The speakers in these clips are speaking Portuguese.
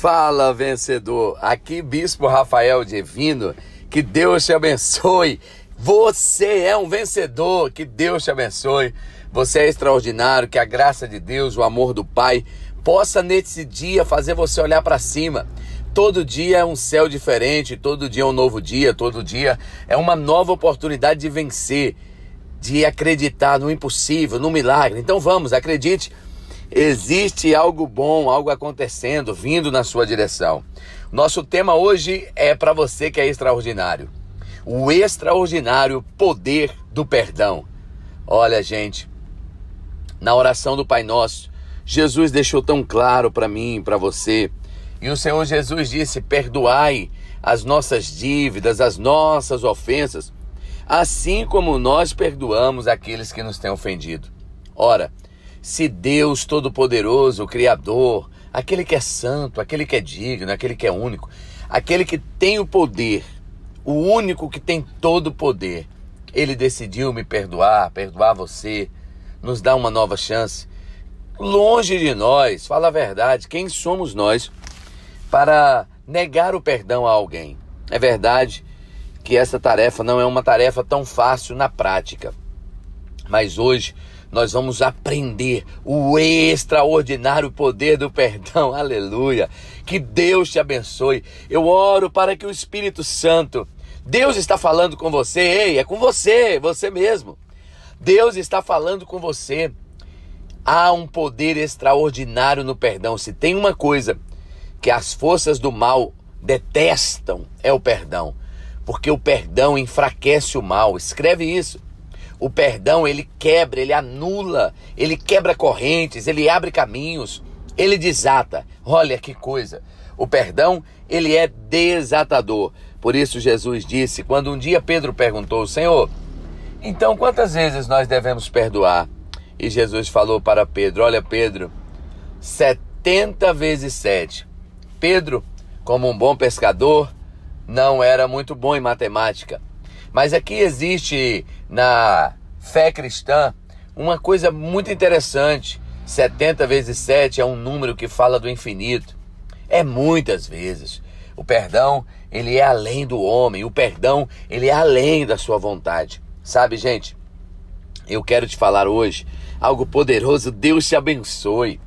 Fala, vencedor. Aqui, Bispo Rafael Divino. Que Deus te abençoe. Você é um vencedor. Que Deus te abençoe. Você é extraordinário. Que a graça de Deus, o amor do Pai, possa nesse dia fazer você olhar para cima. Todo dia é um céu diferente, todo dia é um novo dia, todo dia é uma nova oportunidade de vencer, de acreditar no impossível, no milagre. Então vamos, acredite existe algo bom, algo acontecendo, vindo na sua direção. Nosso tema hoje é para você que é extraordinário. O extraordinário poder do perdão. Olha, gente, na oração do Pai Nosso, Jesus deixou tão claro para mim, para você, e o Senhor Jesus disse: "Perdoai as nossas dívidas, as nossas ofensas, assim como nós perdoamos aqueles que nos têm ofendido." Ora, se Deus Todo-Poderoso, o Criador, aquele que é santo, aquele que é digno, aquele que é único, aquele que tem o poder, o único que tem todo o poder, ele decidiu me perdoar, perdoar você, nos dar uma nova chance. Longe de nós, fala a verdade, quem somos nós para negar o perdão a alguém? É verdade que essa tarefa não é uma tarefa tão fácil na prática. Mas hoje nós vamos aprender o extraordinário poder do perdão. Aleluia. Que Deus te abençoe. Eu oro para que o Espírito Santo, Deus está falando com você, ei, é com você, você mesmo. Deus está falando com você. Há um poder extraordinário no perdão. Se tem uma coisa que as forças do mal detestam, é o perdão. Porque o perdão enfraquece o mal. Escreve isso. O perdão, ele quebra, ele anula, ele quebra correntes, ele abre caminhos, ele desata. Olha que coisa. O perdão, ele é desatador. Por isso Jesus disse, quando um dia Pedro perguntou, Senhor, então quantas vezes nós devemos perdoar? E Jesus falou para Pedro, olha Pedro, 70 vezes 7. Pedro, como um bom pescador, não era muito bom em matemática. Mas aqui existe na fé cristã uma coisa muito interessante. 70 vezes 7 é um número que fala do infinito. É muitas vezes. O perdão, ele é além do homem. O perdão, ele é além da sua vontade. Sabe, gente? Eu quero te falar hoje algo poderoso. Deus te abençoe.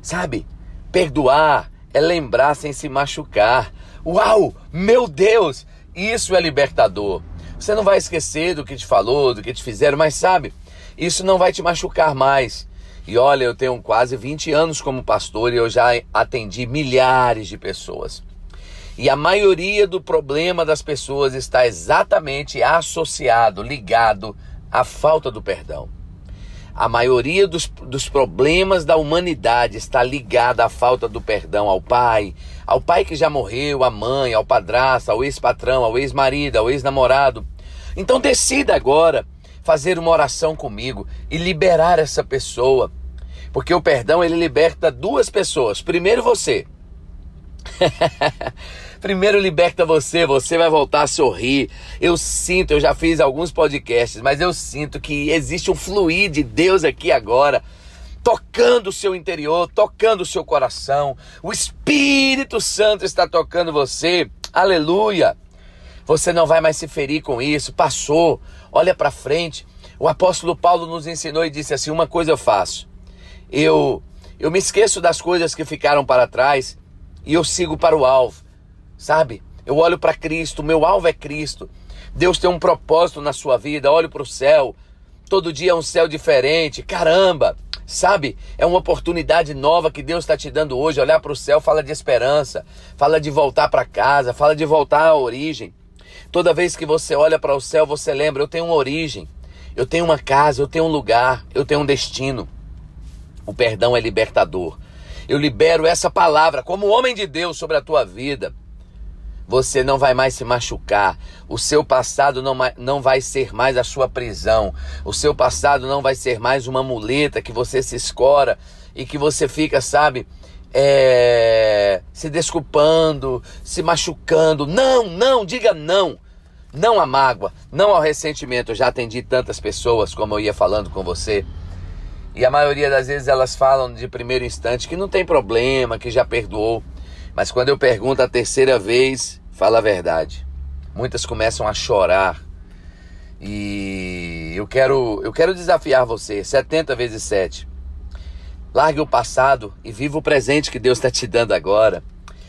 Sabe? Perdoar é lembrar sem se machucar. Uau! Meu Deus! Isso é libertador. Você não vai esquecer do que te falou, do que te fizeram, mas sabe, isso não vai te machucar mais. E olha, eu tenho quase 20 anos como pastor e eu já atendi milhares de pessoas. E a maioria do problema das pessoas está exatamente associado, ligado à falta do perdão. A maioria dos, dos problemas da humanidade está ligada à falta do perdão ao pai, ao pai que já morreu, à mãe, ao padrasto, ao ex-patrão, ao ex-marido, ao ex-namorado. Então decida agora fazer uma oração comigo e liberar essa pessoa. Porque o perdão ele liberta duas pessoas. Primeiro você. Primeiro liberta você, você vai voltar a sorrir. Eu sinto, eu já fiz alguns podcasts, mas eu sinto que existe um fluir de Deus aqui agora, tocando o seu interior, tocando o seu coração. O Espírito Santo está tocando você. Aleluia. Você não vai mais se ferir com isso. Passou. Olha para frente. O apóstolo Paulo nos ensinou e disse assim: "Uma coisa eu faço. Eu eu me esqueço das coisas que ficaram para trás e eu sigo para o alvo. Sabe? Eu olho para Cristo, meu alvo é Cristo. Deus tem um propósito na sua vida. Olho para o céu. Todo dia é um céu diferente. Caramba! Sabe? É uma oportunidade nova que Deus está te dando hoje. Olhar para o céu fala de esperança, fala de voltar para casa, fala de voltar à origem. Toda vez que você olha para o céu, você lembra: eu tenho uma origem, eu tenho uma casa, eu tenho um lugar, eu tenho um destino. O perdão é libertador. Eu libero essa palavra como homem de Deus sobre a tua vida. Você não vai mais se machucar. O seu passado não, não vai ser mais a sua prisão. O seu passado não vai ser mais uma muleta que você se escora e que você fica, sabe, é, se desculpando, se machucando. Não, não, diga não. Não à mágoa, não ao ressentimento. Eu já atendi tantas pessoas, como eu ia falando com você. E a maioria das vezes elas falam de primeiro instante que não tem problema, que já perdoou. Mas quando eu pergunto a terceira vez, fala a verdade. Muitas começam a chorar. E eu quero, eu quero desafiar você, 70 vezes 7. Largue o passado e viva o presente que Deus está te dando agora.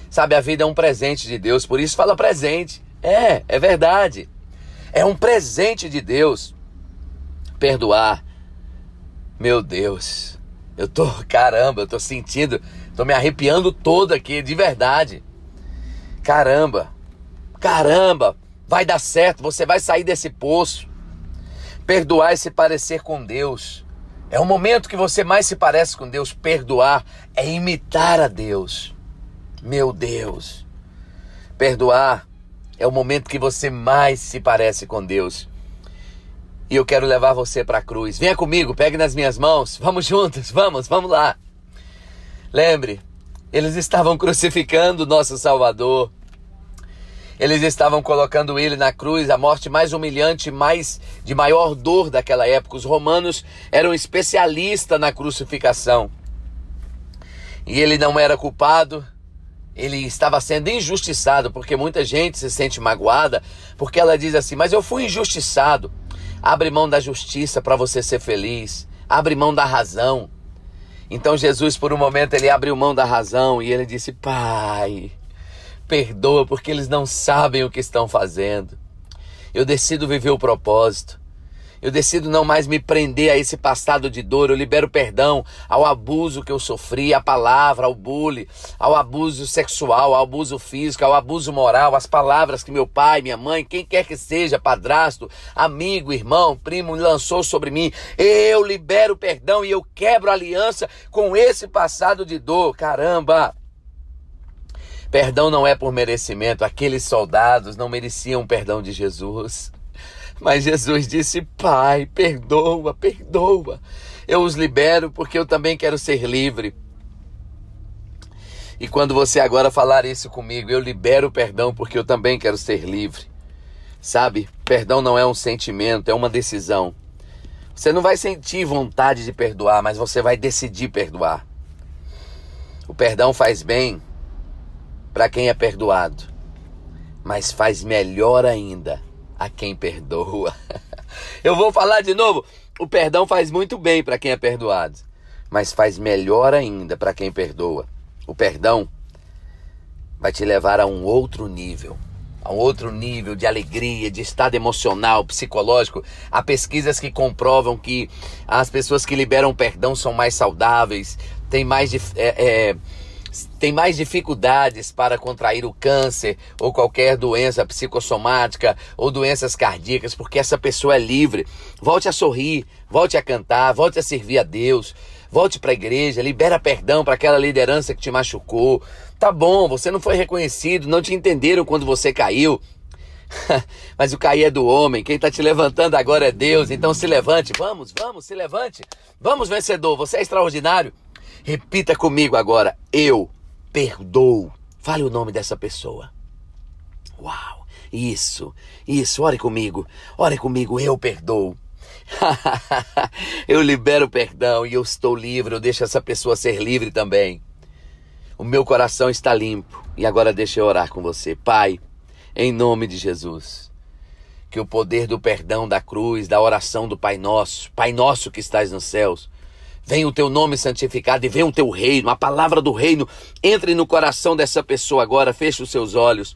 Sabe, a vida é um presente de Deus, por isso fala presente. É, é verdade. É um presente de Deus. Perdoar. Meu Deus. Eu tô, caramba, eu tô sentindo, tô me arrepiando todo aqui, de verdade. Caramba. Caramba, vai dar certo, você vai sair desse poço. Perdoar e se parecer com Deus. É o momento que você mais se parece com Deus. Perdoar é imitar a Deus. Meu Deus. Perdoar é o momento que você mais se parece com Deus. E eu quero levar você para a cruz. Venha comigo, pegue nas minhas mãos. Vamos juntos, vamos, vamos lá. Lembre, eles estavam crucificando nosso Salvador. Eles estavam colocando ele na cruz, a morte mais humilhante, mais de maior dor daquela época. Os romanos eram especialistas na crucificação. E ele não era culpado, ele estava sendo injustiçado, porque muita gente se sente magoada, porque ela diz assim: Mas eu fui injustiçado. Abre mão da justiça para você ser feliz, abre mão da razão. Então Jesus, por um momento, ele abriu mão da razão e ele disse: Pai, perdoa porque eles não sabem o que estão fazendo. Eu decido viver o propósito. Eu decido não mais me prender a esse passado de dor. Eu libero perdão ao abuso que eu sofri, à palavra, ao bullying, ao abuso sexual, ao abuso físico, ao abuso moral, às palavras que meu pai, minha mãe, quem quer que seja, padrasto, amigo, irmão, primo, lançou sobre mim. Eu libero perdão e eu quebro aliança com esse passado de dor. Caramba! Perdão não é por merecimento. Aqueles soldados não mereciam o perdão de Jesus. Mas Jesus disse: Pai, perdoa, perdoa. Eu os libero porque eu também quero ser livre. E quando você agora falar isso comigo, eu libero o perdão porque eu também quero ser livre. Sabe? Perdão não é um sentimento, é uma decisão. Você não vai sentir vontade de perdoar, mas você vai decidir perdoar. O perdão faz bem para quem é perdoado, mas faz melhor ainda a quem perdoa. Eu vou falar de novo. O perdão faz muito bem para quem é perdoado, mas faz melhor ainda para quem perdoa. O perdão vai te levar a um outro nível, a um outro nível de alegria, de estado emocional, psicológico. Há pesquisas que comprovam que as pessoas que liberam perdão são mais saudáveis, têm mais é, é, tem mais dificuldades para contrair o câncer ou qualquer doença psicossomática ou doenças cardíacas, porque essa pessoa é livre. Volte a sorrir, volte a cantar, volte a servir a Deus, volte para a igreja, libera perdão para aquela liderança que te machucou. Tá bom, você não foi reconhecido, não te entenderam quando você caiu. Mas o cair é do homem, quem está te levantando agora é Deus. Então se levante, vamos, vamos, se levante. Vamos, vencedor, você é extraordinário. Repita comigo agora: eu perdoo. Fale o nome dessa pessoa. Uau! Isso, isso, ore comigo, ore comigo, eu perdoo. eu libero perdão e eu estou livre, eu deixo essa pessoa ser livre também. O meu coração está limpo e agora deixa eu orar com você. Pai, em nome de Jesus, que o poder do perdão da cruz, da oração do Pai Nosso, Pai Nosso que estás nos céus, Venha o teu nome santificado e venha o teu reino, a palavra do reino entre no coração dessa pessoa agora, feche os seus olhos.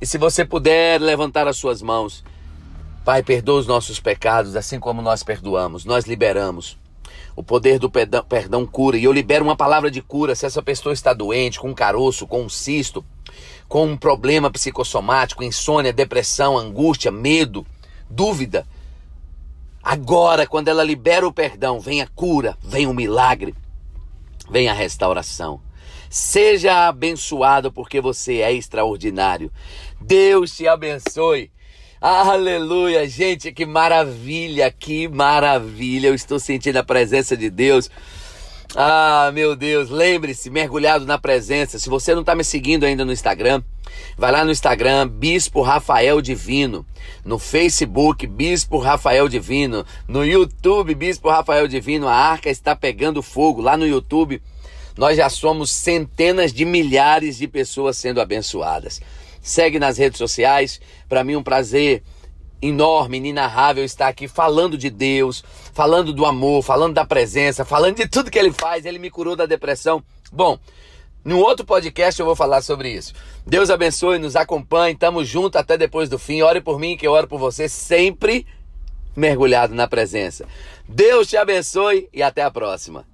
E se você puder levantar as suas mãos, Pai, perdoa os nossos pecados, assim como nós perdoamos, nós liberamos. O poder do perdão, perdão cura. E eu libero uma palavra de cura se essa pessoa está doente, com um caroço, com um cisto, com um problema psicossomático, insônia, depressão, angústia, medo, dúvida. Agora, quando ela libera o perdão, vem a cura, vem o milagre, vem a restauração. Seja abençoado porque você é extraordinário. Deus te abençoe. Aleluia, gente, que maravilha, que maravilha. Eu estou sentindo a presença de Deus. Ah, meu Deus, lembre-se, mergulhado na presença. Se você não está me seguindo ainda no Instagram, vai lá no Instagram, Bispo Rafael Divino. No Facebook, Bispo Rafael Divino. No YouTube, Bispo Rafael Divino. A arca está pegando fogo lá no YouTube. Nós já somos centenas de milhares de pessoas sendo abençoadas. Segue nas redes sociais. Para mim, um prazer enorme, inenarrável estar aqui falando de Deus, falando do amor, falando da presença, falando de tudo que ele faz. Ele me curou da depressão. Bom, num outro podcast eu vou falar sobre isso. Deus abençoe, nos acompanhe, tamo junto até depois do fim. Ore por mim, que eu oro por você, sempre mergulhado na presença. Deus te abençoe e até a próxima.